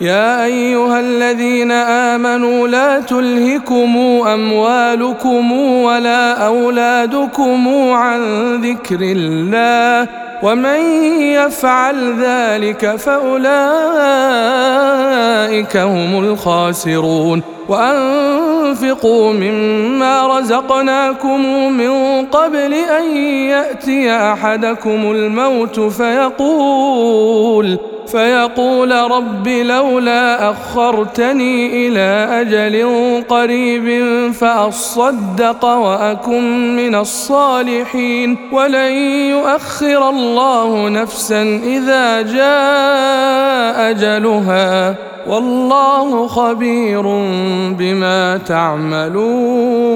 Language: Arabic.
يا أيها الذين آمنوا لا تلهكم أموالكم ولا أولادكم عن ذكر الله ومن يفعل ذلك فأولئك هم الخاسرون وأنفقوا مما رزقناكم من قبل أن يأتي أحدكم الموت فيقول فيقول رب لولا أخرتني إلى أجل قريب فأصدق وأكن من الصالحين ولن يؤخر الله نفسا إذا جاء أجلها والله خبير بما تعملون